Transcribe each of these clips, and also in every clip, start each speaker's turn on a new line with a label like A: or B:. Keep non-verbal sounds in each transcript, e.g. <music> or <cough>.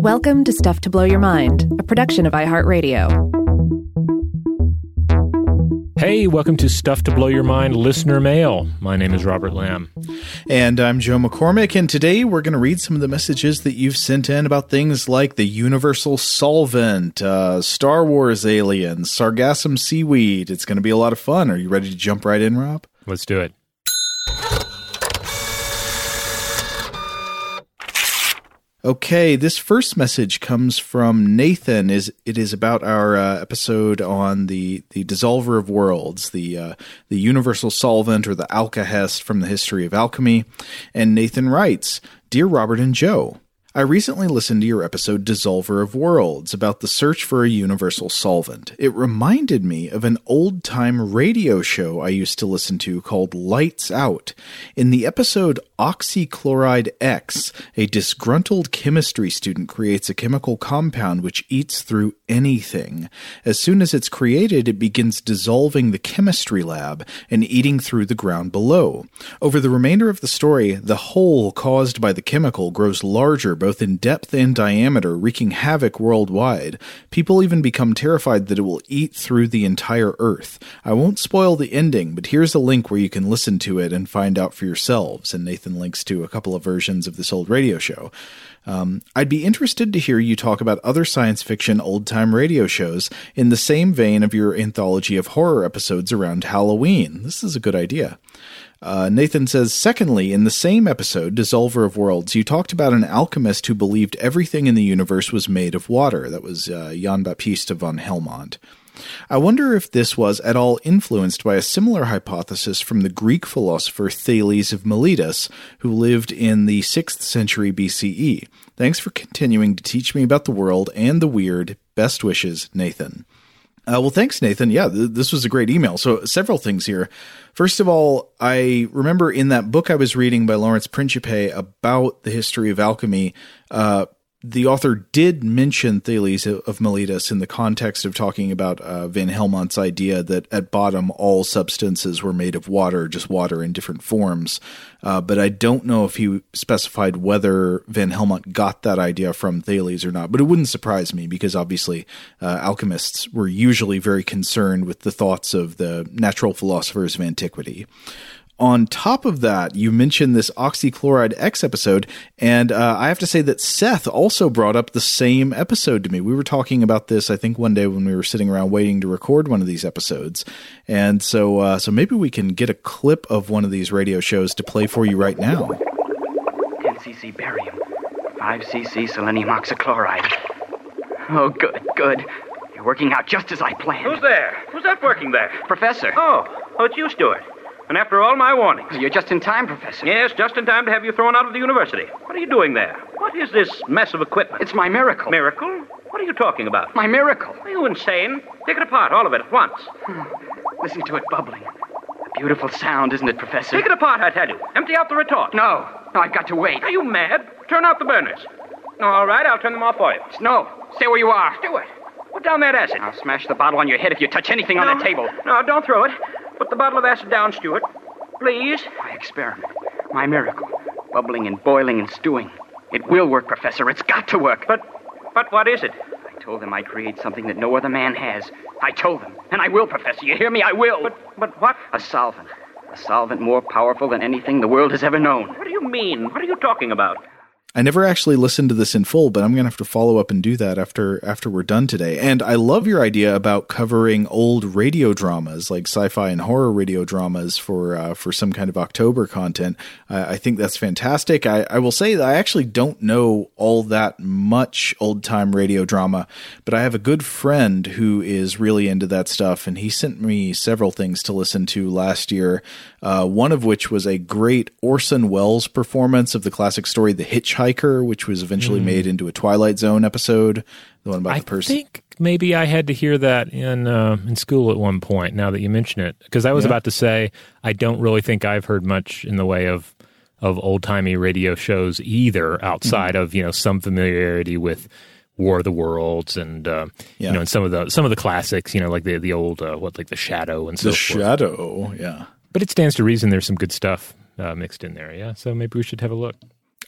A: Welcome to Stuff to Blow Your Mind, a production of iHeartRadio.
B: Hey, welcome to Stuff to Blow Your Mind listener mail. My name is Robert Lamb.
C: And I'm Joe McCormick, and today we're going to read some of the messages that you've sent in about things like the Universal Solvent, uh, Star Wars aliens, Sargassum seaweed. It's going to be a lot of fun. Are you ready to jump right in, Rob?
B: Let's do it.
C: Okay, this first message comes from Nathan. Is it is about our uh, episode on the the dissolver of worlds, the uh, the universal solvent or the alkahest from the history of alchemy. And Nathan writes, "Dear Robert and Joe, I recently listened to your episode Dissolver of Worlds about the search for a universal solvent. It reminded me of an old time radio show I used to listen to called Lights Out. In the episode Oxychloride X, a disgruntled chemistry student creates a chemical compound which eats through anything. As soon as it's created, it begins dissolving the chemistry lab and eating through the ground below. Over the remainder of the story, the hole caused by the chemical grows larger both in depth and diameter, wreaking havoc worldwide. People even become terrified that it will eat through the entire Earth. I won't spoil the ending, but here's a link where you can listen to it and find out for yourselves. And Nathan links to a couple of versions of this old radio show. Um, I'd be interested to hear you talk about other science fiction old time radio shows in the same vein of your anthology of horror episodes around Halloween. This is a good idea. Uh, Nathan says, secondly, in the same episode, Dissolver of Worlds, you talked about an alchemist who believed everything in the universe was made of water. That was uh, Jan Baptista von Helmont. I wonder if this was at all influenced by a similar hypothesis from the Greek philosopher Thales of Miletus, who lived in the 6th century BCE. Thanks for continuing to teach me about the world and the weird. Best wishes, Nathan. Uh, well, thanks, Nathan. Yeah, th- this was a great email. So, several things here. First of all, I remember in that book I was reading by Lawrence Principe about the history of alchemy, uh, the author did mention Thales of Miletus in the context of talking about uh, Van Helmont's idea that at bottom all substances were made of water, just water in different forms. Uh, but I don't know if he specified whether Van Helmont got that idea from Thales or not. But it wouldn't surprise me because obviously uh, alchemists were usually very concerned with the thoughts of the natural philosophers of antiquity on top of that, you mentioned this oxychloride X episode, and uh, I have to say that Seth also brought up the same episode to me. We were talking about this, I think, one day when we were sitting around waiting to record one of these episodes, and so uh, so maybe we can get a clip of one of these radio shows to play for you right now.
D: 10 cc barium, 5 cc selenium oxychloride. Oh, good, good. You're working out just as I planned.
E: Who's there? Who's that working there?
D: Professor.
E: Oh, oh, it's you, Stuart. And after all my warnings.
D: You're just in time, Professor.
E: Yes, just in time to have you thrown out of the university. What are you doing there? What is this mess of equipment?
D: It's my miracle.
E: Miracle? What are you talking about?
D: My miracle.
E: Are you insane? Take it apart, all of it, at once. Hmm.
D: Listen to it bubbling. A beautiful sound, isn't it, Professor?
E: Take it apart, I tell you. Empty out the retort.
D: No, no, I've got to wait.
E: Are you mad? Turn out the burners. All right, I'll turn them off for you.
D: No, stay where you are.
E: Do it. put down that acid.
D: I'll smash the bottle on your head if you touch anything
E: no,
D: on the table.
E: No, don't throw it. Put the bottle of acid down, Stuart. Please.
D: My experiment. My miracle. Bubbling and boiling and stewing. It will work, Professor. It's got to work.
E: But, but what is it?
D: I told them I'd create something that no other man has. I told them. And I will, Professor. You hear me? I will.
E: But, but what?
D: A solvent. A solvent more powerful than anything the world has ever known.
E: What do you mean? What are you talking about?
C: I never actually listened to this in full, but I'm to have to follow up and do that after after we're done today. And I love your idea about covering old radio dramas, like sci-fi and horror radio dramas, for uh, for some kind of October content. I think that's fantastic. I, I will say that I actually don't know all that much old time radio drama, but I have a good friend who is really into that stuff, and he sent me several things to listen to last year. Uh, one of which was a great Orson Welles performance of the classic story The Hitchhiker, which was eventually
B: Mm.
C: made into a Twilight Zone episode. The one about
B: I
C: the person.
B: I think maybe I had to hear that in uh, in school at one point. Now that you mention it, because I was
C: Yeah.
B: about to say I don't really think I've heard much in the way of of old timey radio shows either, outside
C: Mm-hmm.
B: of you know some familiarity with War of the Worlds and uh,
C: Yeah.
B: you know and some of the some of the classics, you know, like the the old uh, what like the Shadow and so
C: the
B: forth.
C: Shadow, yeah.
B: But it stands to reason there's some good stuff uh, mixed in there. Yeah, so maybe we should have a look.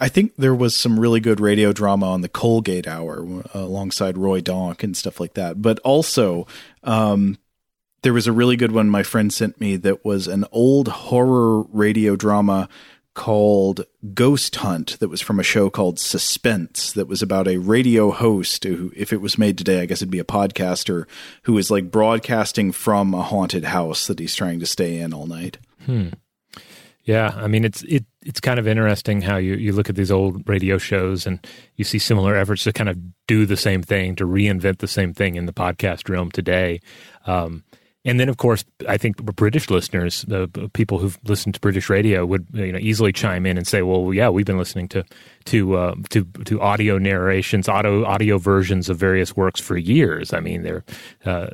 C: I think there was some really good radio drama on the Colgate Hour uh, alongside Roy Donk and stuff like that. But also, um, there was a really good one my friend sent me that was an old horror radio drama called Ghost Hunt that was from a show called Suspense that was about a radio host who, if it was made today, I guess it'd be a podcaster who is like broadcasting from a haunted house that he's trying to stay in all night.
B: Hmm. Yeah, I mean it's it it's kind of interesting how you you look at these old radio shows and you see similar efforts to kind of do the same thing to reinvent the same thing in the podcast realm today. Um, and then, of course, I think British listeners, the people who've listened to British radio, would you know easily chime in and say, "Well, yeah, we've been listening to to uh, to to audio narrations, audio audio versions of various works for years." I mean, they're. Uh,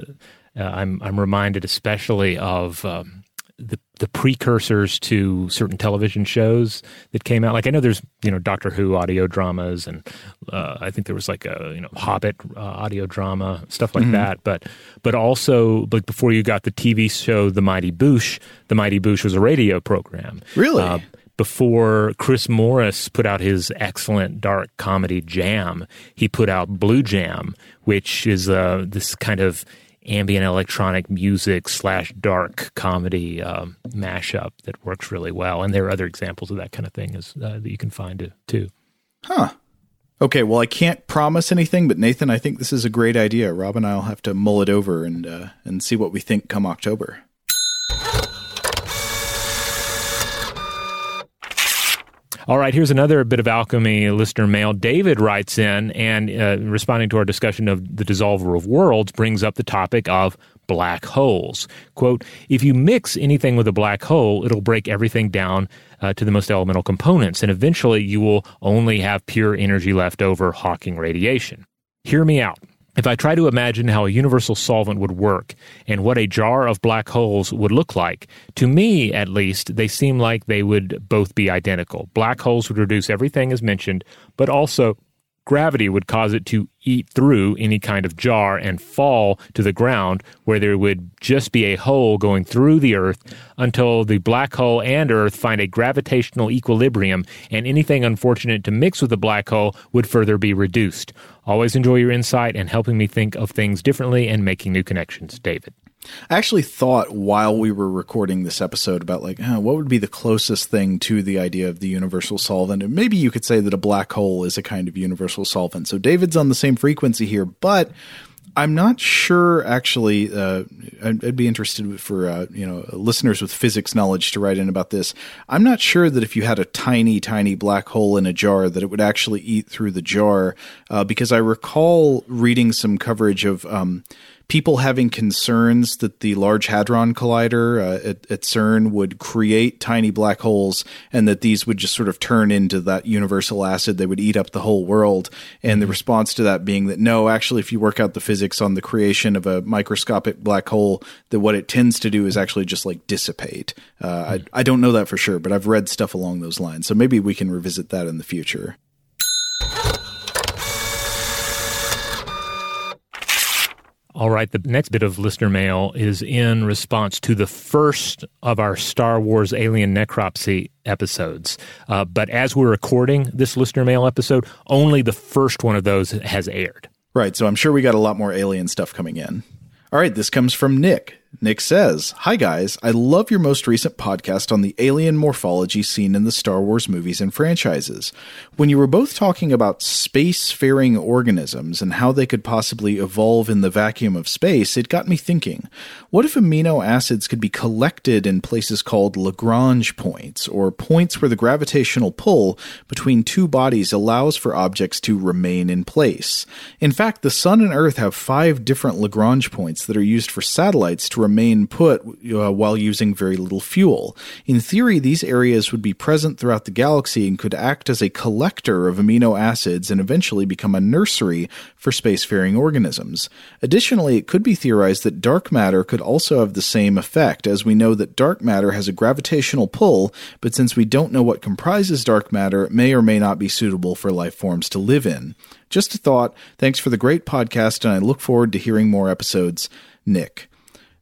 B: uh, I'm I'm reminded especially of um, the the precursors to certain television shows that came out. Like I know there's you know Doctor Who audio dramas, and uh, I think there was like a you know Hobbit uh, audio drama stuff like mm-hmm. that. But but also like before you got the TV show The Mighty Boosh, The Mighty Boosh was a radio program.
C: Really. Uh,
B: before Chris Morris put out his excellent dark comedy Jam, he put out Blue Jam, which is uh, this kind of ambient electronic music slash dark comedy um, mashup that works really well. And there are other examples of that kind of thing uh, that you can find too.
C: Huh. Okay, well, I can't promise anything, but Nathan, I think this is a great idea. Rob and I'll have to mull it over and uh, and see what we think come October.
B: All right, here's another bit of alchemy listener mail. David writes in and uh, responding to our discussion of the dissolver of worlds brings up the topic of black holes. Quote, if you mix anything with a black hole, it'll break everything down uh, to the most elemental components, and eventually you will only have pure energy left over, Hawking radiation. Hear me out. If I try to imagine how a universal solvent would work and what a jar of black holes would look like, to me at least, they seem like they would both be identical. Black holes would reduce everything as mentioned, but also gravity would cause it to eat through any kind of jar and fall to the ground where there would just be a hole going through the earth until the black hole and earth find a gravitational equilibrium and anything unfortunate to mix with the black hole would further be reduced. Always enjoy your insight and helping me think of things differently and making new connections. David.
C: I actually thought while we were recording this episode about like oh, what would be the closest thing to the idea of the universal solvent. And maybe you could say that a black hole is a kind of universal solvent. So David's on the same frequency here, but I'm not sure. Actually, uh, I'd, I'd, be interested for uh, you know listeners with physics knowledge to write in about this. I'm not sure that if you had a tiny, tiny black hole in a jar, that it would actually eat through the jar, uh, because I recall reading some coverage of. Um, people having concerns that the Large Hadron Collider uh, at, at, CERN would create tiny black holes and that these would just sort of turn into that universal acid. They would eat up the whole world. And the mm-hmm. response to that being that no, actually, if you work out the physics on the creation of a microscopic black hole, that what it tends to do is actually just like dissipate. Uh, I, I don't know that for sure, but I've read stuff along those lines. So maybe we can revisit that in the future.
B: All right, the next bit of listener mail is in response to the first of our Star Wars Alien Necropsy episodes. Uh, but as we're recording this listener mail episode, only the first one of those has aired.
C: Right, so I'm sure we got a lot more alien stuff coming in. All right, this comes from Nick. Nick says, Hi guys, I love your most recent podcast on the alien morphology seen in the Star Wars movies and franchises. When you were both talking about space-faring organisms and how they could possibly evolve in the vacuum of space, it got me thinking, what if amino acids could be collected in places called Lagrange points, or points where the gravitational pull between two bodies allows for objects to remain in place? In fact, the Sun and Earth have five different Lagrange points that are used for satellites to remain put uh, while using very little fuel. In theory, these areas would be present throughout the galaxy and could act as a collector of amino acids and eventually become a nursery for spacefaring organisms. Additionally, it could be theorized that dark matter could also have the same effect, as we know that dark matter has a gravitational pull, but since we don't know what comprises dark matter, it may or may not be suitable for life forms to live in. Just a thought. Thanks for the great podcast, and I look forward to hearing more episodes. Nick.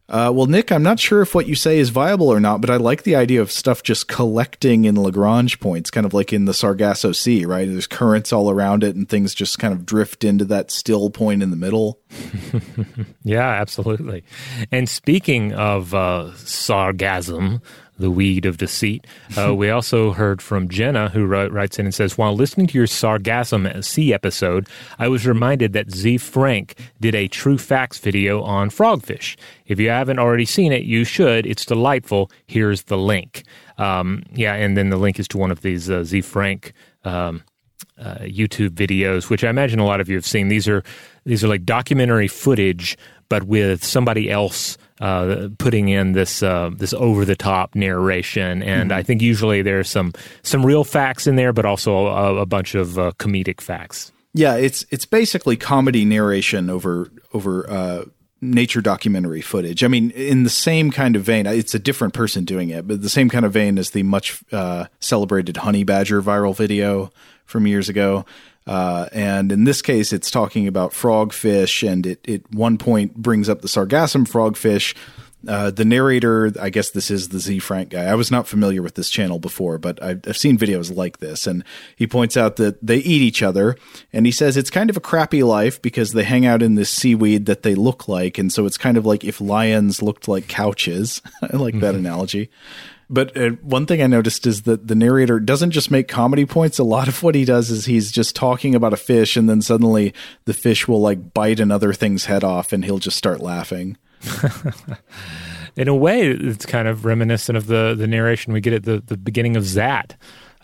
C: Uh, well, Nick, I'm not sure if what you say is viable or not, but I like the idea of stuff just collecting in Lagrange points, kind of like in the Sargasso Sea, right? There's currents all around it, and things just kind of drift into that still point in the middle. <laughs>
B: yeah, absolutely. And speaking of uh, sargasm, the weed of deceit. Uh, <laughs> we also heard from Jenna, who wrote, writes in and says, While listening to your Sargassum Sea episode, I was reminded that Ze Frank did a true facts video on frogfish. If you haven't already seen it, you should. It's delightful. Here's the link. Um, yeah, and then the link is to one of these uh, Ze Frank. Um, uh, YouTube videos, which I imagine a lot of you have seen. These are these are like documentary footage, but with somebody else uh, putting in this uh, this over the top narration, and mm-hmm. I think usually there's some some real facts in there, but also a, a bunch of uh, comedic facts.
C: Yeah, it's it's basically comedy narration over over uh, nature documentary footage. I mean, in the same kind of vein, it's a different person doing it, but the same kind of vein as the much uh, celebrated honey badger viral video from years ago. Uh, and in this case, it's talking about frogfish, and it at one point brings up the sargassum frogfish. Uh, the narrator, I guess this is the Ze Frank guy. I was not familiar with this channel before, but I've, I've, seen videos like this. And he points out that they eat each other. And he says it's kind of a crappy life because they hang out in this seaweed that they look like. And so it's kind of like if lions looked like couches. <laughs> I like that mm-hmm. analogy. But uh, one thing I noticed is that the narrator doesn't just make comedy points. A lot of what he does is he's just talking about a fish, and then suddenly the fish will like bite another thing's head off, and he'll just start laughing. <laughs>
B: In a way, it's kind of reminiscent of the the narration we get at the, the beginning of Zaat.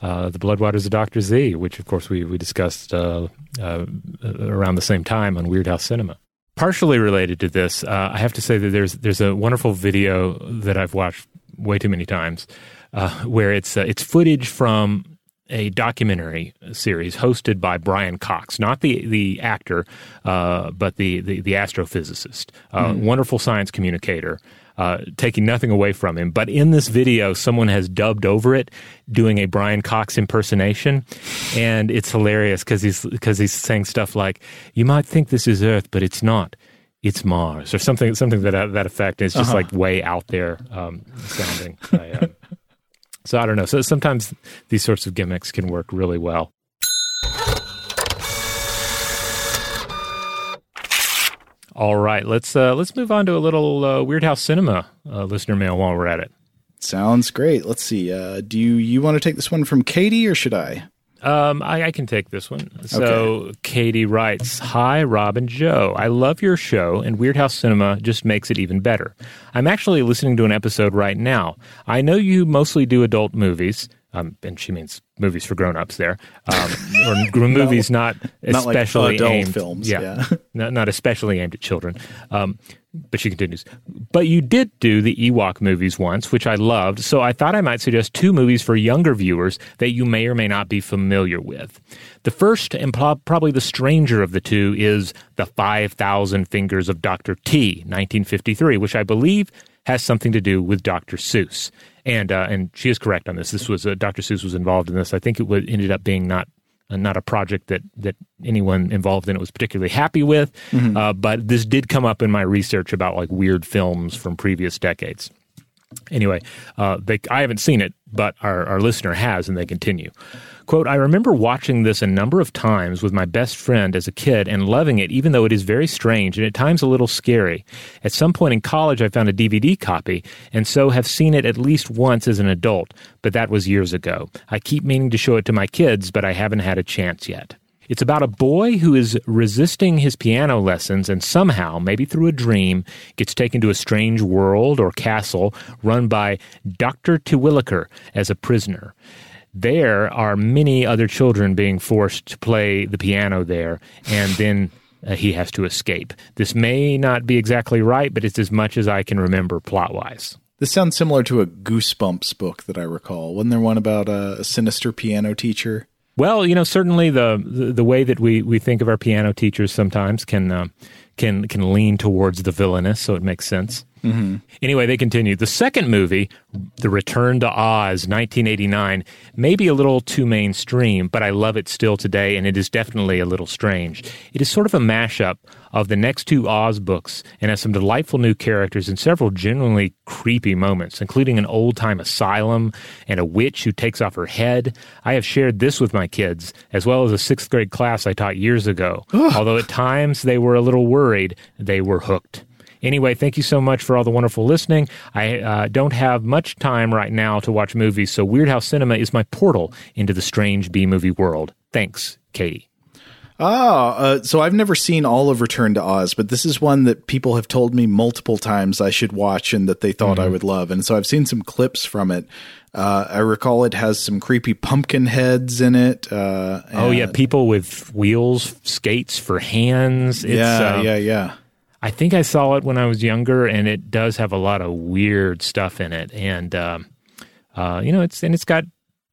B: Uh, the Bloodwaters of Doctor Z, which of course we we discussed uh, uh, around the same time on Weirdhouse Cinema. Partially related to this, uh, I have to say that there's there's a wonderful video that I've watched way too many times, uh, where it's uh, it's footage from a documentary series hosted by Brian Cox, not the the actor, uh, but the, the, the astrophysicist, mm. wonderful science communicator. Uh, taking nothing away from him, but in this video, someone has dubbed over it, doing a Brian Cox impersonation, and it's hilarious because he's because he's saying stuff like, "You might think this is Earth, but it's not it's Mars or something something that that effect. is just uh-huh. like way out there um, sounding. I, uh, so I don't know. So sometimes these sorts of gimmicks can work really well. All right, let's uh, let's move on to a little uh, Weirdhouse Cinema uh, listener mail while we're at it.
C: Sounds great. Let's see. Uh, do you, you want to take this one from Katie or should I?
B: Um, I, I, can take this one. So okay. Katie writes, "Hi, Rob and Joe. I love your show, and Weirdhouse Cinema just makes it even better. I'm actually listening to an episode right now. I know you mostly do adult movies." Um, and she means movies for grown-ups there, um, or <laughs> movies not, not especially
C: like
B: aimed
C: films.
B: Yeah, yeah. <laughs> not, not especially aimed at children. Um, but she continues. But you did do the Ewok movies once, which I loved, so I thought I might suggest two movies for younger viewers that you may or may not be familiar with. The first, and probably the stranger of the two, is The 5,000 Fingers of Dr. T, 1953, which I believe has something to do with Dr. Seuss. And uh, and she is correct on this. This was uh, Dr. Seuss was involved in this. I think it would, ended up being not uh, not a project that that anyone involved in it was particularly happy with. Mm-hmm. Uh, but this did come up in my research about like weird films from previous decades. Anyway, uh, they, I haven't seen it, but our, our listener has, and they continue. Quote, I remember watching this a number of times with my best friend as a kid and loving it, even though it is very strange and at times a little scary. At some point in college, I found a DVD copy, and so have seen it at least once as an adult, but that was years ago. I keep meaning to show it to my kids, but I haven't had a chance yet. It's about a boy who is resisting his piano lessons and somehow, maybe through a dream, gets taken to a strange world or castle run by Dr. Terwilliger as a prisoner there are many other children being forced to play the piano there, and then uh, he has to escape. This may not be exactly right, but it's as much as I can remember plot wise.
C: This sounds similar to a Goosebumps book that I recall. Wasn't there one about a, a sinister piano teacher?
B: Well, you know, certainly the, the, the way that we we think of our piano teachers sometimes can uh, can can lean towards the villainous, so it makes sense. Mm-hmm. Anyway, they continue. The second movie, The Return to Oz, 1989, may be a little too mainstream, but I love it still today, and it is definitely a little strange. It is sort of a mashup of the next two Oz books and has some delightful new characters and several genuinely creepy moments, including an old time asylum and a witch who takes off her head. I have shared this with my kids, as well as a sixth grade class I taught years ago. Although at times they were a little worried, they were hooked. Anyway, thank you so much for all the wonderful listening. I uh, don't have much time right now to watch movies, so Weirdhouse Cinema is my portal into the strange B movie world. Thanks, Katie.
C: Ah, uh, so I've never seen all of Return to Oz, but this is one that people have told me multiple times I should watch and that they thought I would love. And so I've seen some clips from it. Uh, I recall it has some creepy pumpkin heads in it. Uh,
B: Oh yeah, people with wheels, skates for hands. It's,
C: yeah,
B: uh,
C: yeah, yeah.
B: I think I saw it when I was younger, and it does have a lot of weird stuff in it. And um, uh, you know, it's and it's got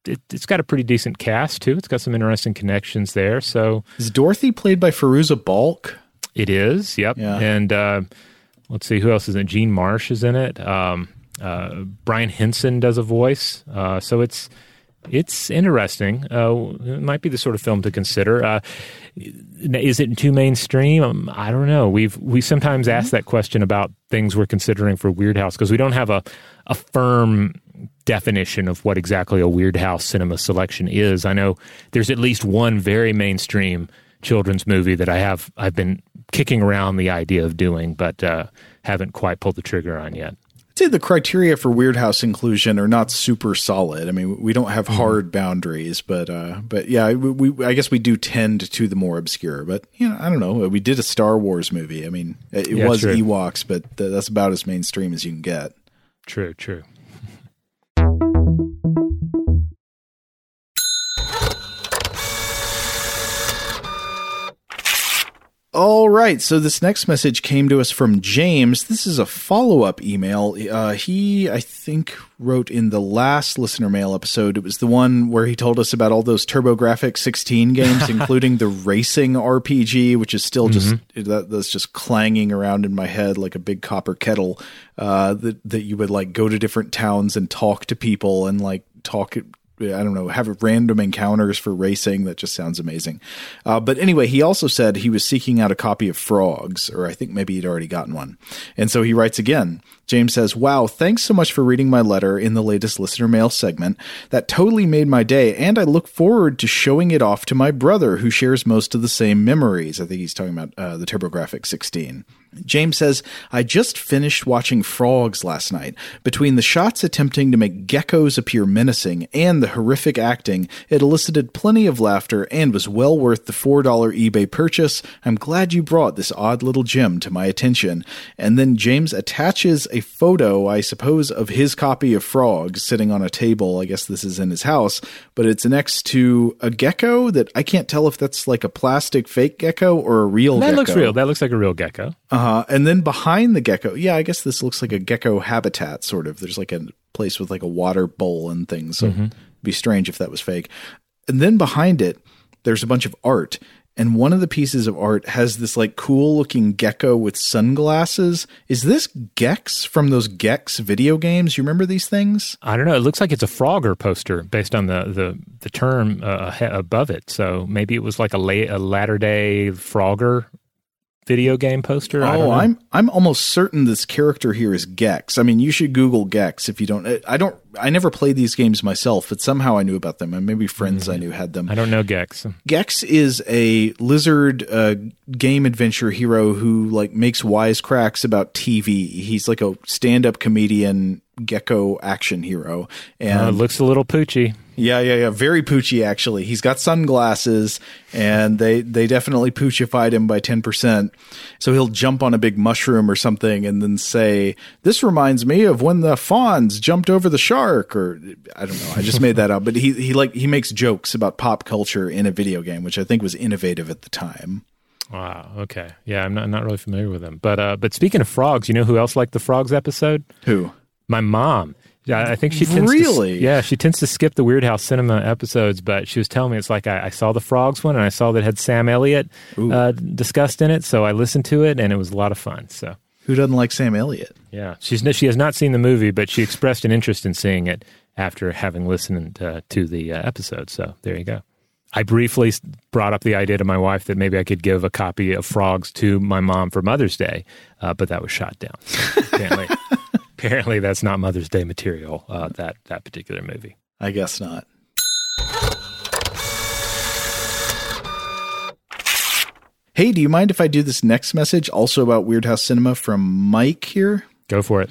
B: it, it's got a pretty decent cast too. It's got some interesting connections there. So
C: Is Dorothy played by Fairuza Balk?
B: it is. Yep.
C: Yeah.
B: And uh, let's see who else is in it. Jean Marsh is in it. Um, uh, Brian Henson does a voice. Uh, so it's it's interesting. Uh, it might be the sort of film to consider. Is it too mainstream? Um, I don't know. We've we sometimes ask that question about things we're considering for Weirdhouse because we don't have a a firm definition of what exactly a Weirdhouse cinema selection is. I know there's at least one very mainstream children's movie that I have I've been kicking around the idea of doing, but uh, haven't quite pulled the trigger on yet.
C: Say the criteria for Weirdhouse inclusion are not super solid. I mean, we don't have hard boundaries, but uh, but yeah, we, we I guess we do tend to the more obscure. But you know, I don't know. We did a Star Wars movie. I mean, it, it
B: Yeah,
C: was
B: true.
C: Ewoks, but th- that's about as mainstream as you can get.
B: True, true.
C: All right. So this next message came to us from James. This is a follow up email. Uh, he, I think, wrote in the last listener mail episode. It was the one where he told us about all those TurboGrafx 16 games, <laughs> including the racing RPG, which is still just that, that's just clanging around in my head like a big copper kettle. Uh, that that you would like go to different towns and talk to people and like talk I don't know, have random encounters for racing. That just sounds amazing. Uh, but anyway, he also said he was seeking out a copy of Frogs, or I think maybe he'd already gotten one. And so he writes again. James says, Wow, thanks so much for reading my letter in the latest listener mail segment. That totally made my day, and I look forward to showing it off to my brother, who shares most of the same memories. I think he's talking about uh, the TurboGrafx 16. James says, I just finished watching Frogs last night. Between the shots attempting to make geckos appear menacing and the horrific acting, it elicited plenty of laughter and was well worth the $4 eBay purchase. I'm glad you brought this odd little gem to my attention. And then James attaches a photo, I suppose, of his copy of Frogs sitting on a table. I guess this is in his house, but it's next to a gecko that I can't tell if that's like a plastic fake gecko or a real gecko.
B: That
C: gecko.
B: looks real. That looks like a real gecko.
C: Uh, and then behind the gecko, yeah, I guess this looks like a gecko habitat, sort of. There's like a place with like a water bowl and things. So it'd be strange if that was fake. And then behind it, there's a bunch of art. And one of the pieces of art has this like cool looking gecko with sunglasses. Is this Gex from those Gex video games? You remember these things?
B: I don't know. It looks like it's a Frogger poster based on the the, the term uh, above it. So maybe it was like a, la- a latter day Frogger video game poster.
C: Oh, I'm I'm almost certain this character here is Gex. I mean, you should Google Gex if you don't. I don't. I never played these games myself, but somehow I knew about them, and maybe friends I knew had them.
B: I don't know Gex.
C: Gex is a lizard uh, game adventure hero who like makes wisecracks about TV. He's like a stand-up comedian gecko action hero, and
B: Uh, looks a little poochy.
C: Yeah, yeah, yeah. Very poochy, actually. He's got sunglasses, and they they definitely poochified him by ten percent. So he'll jump on a big mushroom or something, and then say, "This reminds me of when the Fonz jumped over the shark." Or I don't know. I just made that up. But he he like he makes jokes about pop culture in a video game, which I think was innovative at the time.
B: Wow. Okay. Yeah, I'm not not really familiar with them. But uh, but speaking of frogs, you know who else liked the frogs episode?
C: Who?
B: My mom. Yeah, I think she tends
C: Really?
B: To, yeah, she tends to skip the Weirdhouse Cinema episodes, but she was telling me it's like I, I saw the Frogs one and I saw that it had Sam Elliott uh, discussed in it, so I listened to it and it was a lot of fun. So
C: Who doesn't like Sam Elliott?
B: Yeah, she's she has not seen the movie, but she expressed an interest in seeing it after having listened uh, to the uh, episode. So there you go. I briefly brought up the idea to my wife that maybe I could give a copy of Frogs to my mom for Mother's Day, uh, but that was shot down. <laughs> apparently, apparently, that's not Mother's Day material. Uh, that that particular movie.
C: I guess not. Hey, do you mind if I do this next message also about Weirdhouse Cinema from Mike here?
B: Go for it.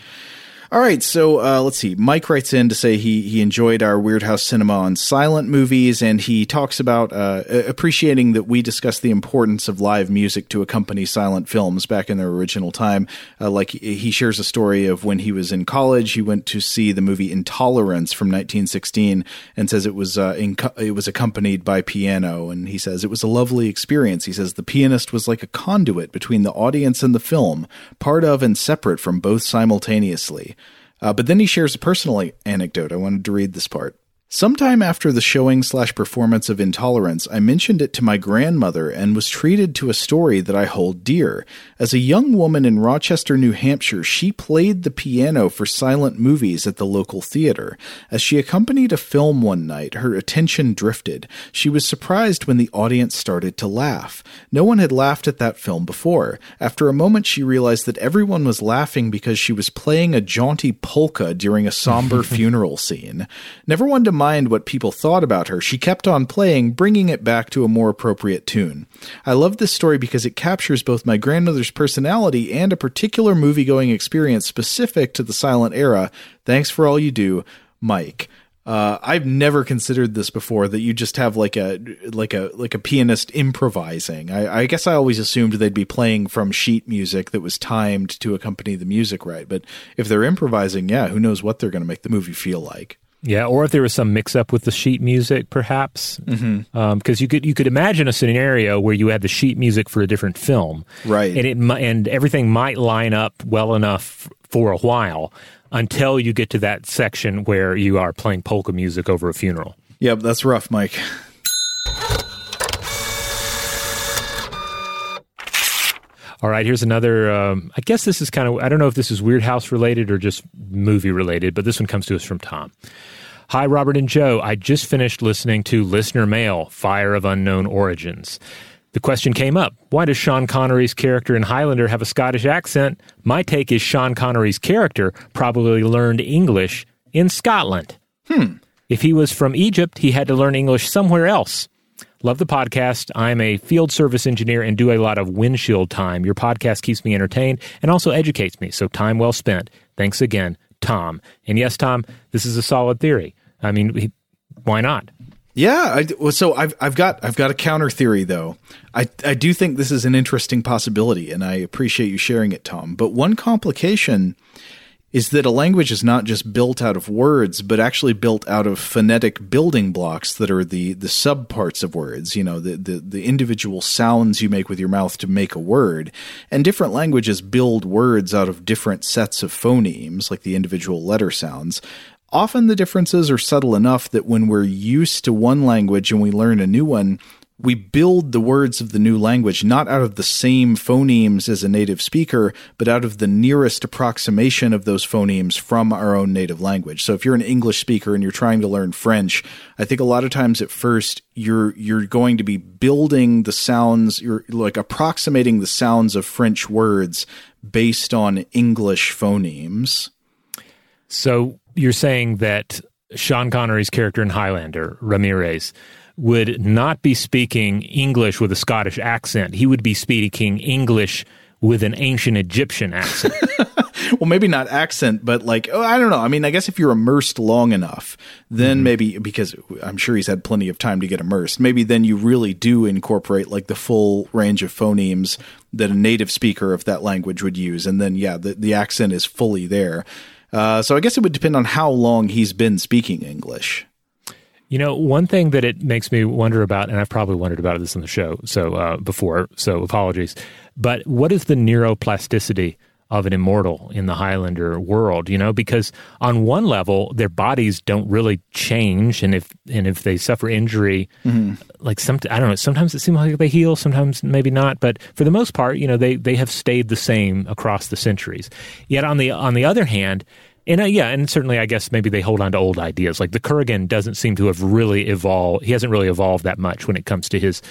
C: All right, so uh, let's see. Mike writes in to say he he enjoyed our Weirdhouse Cinema on silent movies, and he talks about uh, appreciating that we discuss the importance of live music to accompany silent films back in their original time. Uh, like he shares a story of when he was in college, he went to see the movie Intolerance from 1916, and says it was uh, it was accompanied by piano, and he says it was a lovely experience. He says the pianist was like a conduit between the audience and the film, part of and separate from both simultaneously. Uh, but then he shares a personal anecdote. I wanted to read this part. Sometime after the showing slash performance of Intolerance, I mentioned it to my grandmother and was treated to a story that I hold dear. As a young woman in Rochester, New Hampshire, she played the piano for silent movies at the local theater. As she accompanied a film one night, her attention drifted. She was surprised when the audience started to laugh. No one had laughed at that film before. After a moment, she realized that everyone was laughing because she was playing a jaunty polka during a somber <laughs> funeral scene. Never one to mind what people thought about her, she kept on playing, bringing it back to a more appropriate tune. I love this story because it captures both my grandmother's personality and a particular movie going experience specific to the silent era. Thanks for all you do, Mike. Uh, I've never considered this before that you just have like a like a like a pianist improvising. I, I, guess I always assumed they'd be playing from sheet music that was timed to accompany the music right. But if they're improvising, yeah, who knows what they're going to make the movie feel like.
B: Yeah, or if there was some mix-up with the sheet music, perhaps, because mm-hmm. um, you could you could imagine a scenario where you had the sheet music for a different film,
C: right?
B: And it and everything might line up well enough for a while until you get to that section where you are playing polka music over a funeral.
C: Yep, that's rough, Mike.
B: All right, here's another. Um, I guess this is kind of. I don't know if this is Weirdhouse related or just movie related, but this one comes to us from Tom. Hi, Robert and Joe. I just finished listening to Listener Mail Fire of Unknown Origins. The question came up why does Sean Connery's character in Highlander have a Scottish accent? My take is Sean Connery's character probably learned English in Scotland.
C: Hmm.
B: If he was from Egypt, he had to learn English somewhere else. Love the podcast. I'm a field service engineer and do a lot of windshield time. Your podcast keeps me entertained and also educates me, so time well spent. Thanks again, Tom. And yes, Tom, this is a solid theory. I mean, why not?
C: Yeah, I, so I've I've got I've got a counter theory though. I I do think this is an interesting possibility, and I appreciate you sharing it, Tom. But one complication is that a language is not just built out of words, but actually built out of phonetic building blocks that are the the subparts of words. You know, the, the the individual sounds you make with your mouth to make a word. And different languages build words out of different sets of phonemes, like the individual letter sounds. Often the differences are subtle enough that when we're used to one language and we learn a new one, we build the words of the new language not out of the same phonemes as a native speaker, but out of the nearest approximation of those phonemes from our own native language. So if you're an English speaker and you're trying to learn French, I think a lot of times at first you're you're going to be building the sounds, you're like approximating the sounds of French words based on English phonemes.
B: So you're saying that Sean Connery's character in Highlander, Ramirez, would not be speaking English with a Scottish accent. He would be speaking English with an ancient Egyptian accent. <laughs>
C: well, maybe not accent, but like, oh, I don't know. I mean, I guess if you're immersed long enough, then mm-hmm. maybe because I'm sure he's had plenty of time to get immersed, maybe then you really do incorporate like the full range of phonemes that a native speaker of that language would use. And then, yeah, the, the accent is fully there. Uh, so I guess it would depend on how long he's been speaking English.
B: You know, one thing that it makes me wonder about, and I've probably wondered about this on the show so uh, before, so apologies. But what is the neuroplasticity of an immortal in the Highlander world, you know, because on one level their bodies don't really change and if and if they suffer injury mm-hmm. like some I don't know, sometimes it seems like they heal, sometimes maybe not, but for the most part, you know, they they have stayed the same across the centuries. Yet on the on the other hand, and uh, yeah, and certainly I guess maybe they hold on to old ideas. Like the Kurgan doesn't seem to have really evolved. He hasn't really evolved that much when it comes to his,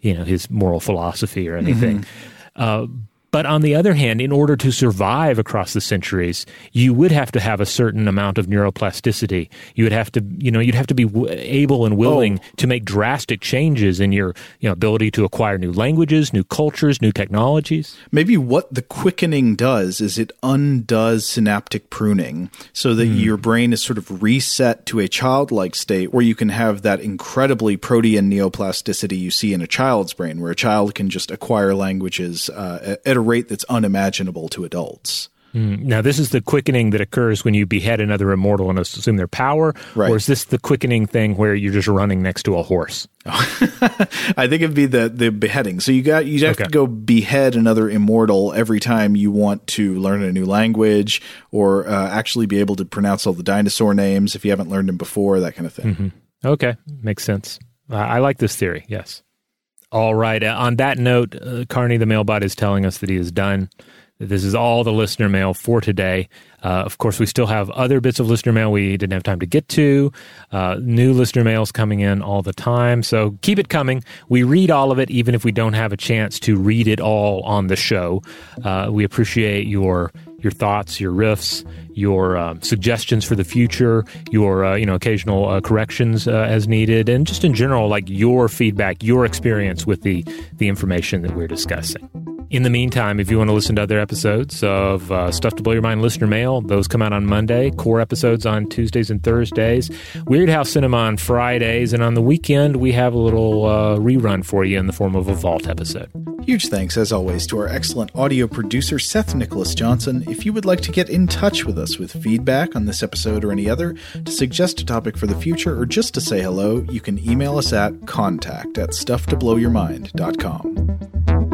B: you know, his moral philosophy or anything. Mm-hmm. Uh, but on the other hand, in order to survive across the centuries, you would have to have a certain amount of neuroplasticity. You would have to, you know, you'd have to be w- able and willing oh. to make drastic changes in your you know, ability to acquire new languages, new cultures, new technologies.
C: Maybe what the quickening does is it undoes synaptic pruning so that mm. your brain is sort of reset to a childlike state where you can have that incredibly protean neuroplasticity you see in a child's brain, where a child can just acquire languages uh, at a rate that's unimaginable to adults.
B: Mm. Now, this is the quickening that occurs when you behead another immortal and assume their power, right. or is this the quickening thing where you're just running next to a horse? <laughs>
C: I think it'd be the the beheading. So you got you have okay. to go behead another immortal every time you want to learn a new language or uh, actually be able to pronounce all the dinosaur names if you haven't learned them before, that kind of thing.
B: Mm-hmm. Okay, makes sense. Uh, I like this theory. Yes. All right. Uh, on that note, uh, Carney the mailbot is telling us that he is done. This is all the listener mail for today. Uh, of course, we still have other bits of listener mail we didn't have time to get to. Uh, new listener mails coming in all the time. So keep it coming. We read all of it, even if we don't have a chance to read it all on the show. Uh, we appreciate your your thoughts, your riffs, your uh, suggestions for the future, your uh, you know occasional uh, corrections uh, as needed, and just in general, like your feedback, your experience with the the information that we're discussing. In the meantime, if you want to listen to other episodes of uh, Stuff to Blow Your Mind listener mail, those come out on Monday, core episodes on Tuesdays and Thursdays, Weird House Cinema on Fridays, and on the weekend, we have a little uh, rerun for you in the form of a Vault episode.
C: Huge thanks, as always, to our excellent audio producer, Seth Nicholas Johnson. If you would like to get in touch with us with feedback on this episode or any other, to suggest a topic for the future, or just to say hello, you can email us at contact at stufftoblowyourmind.com.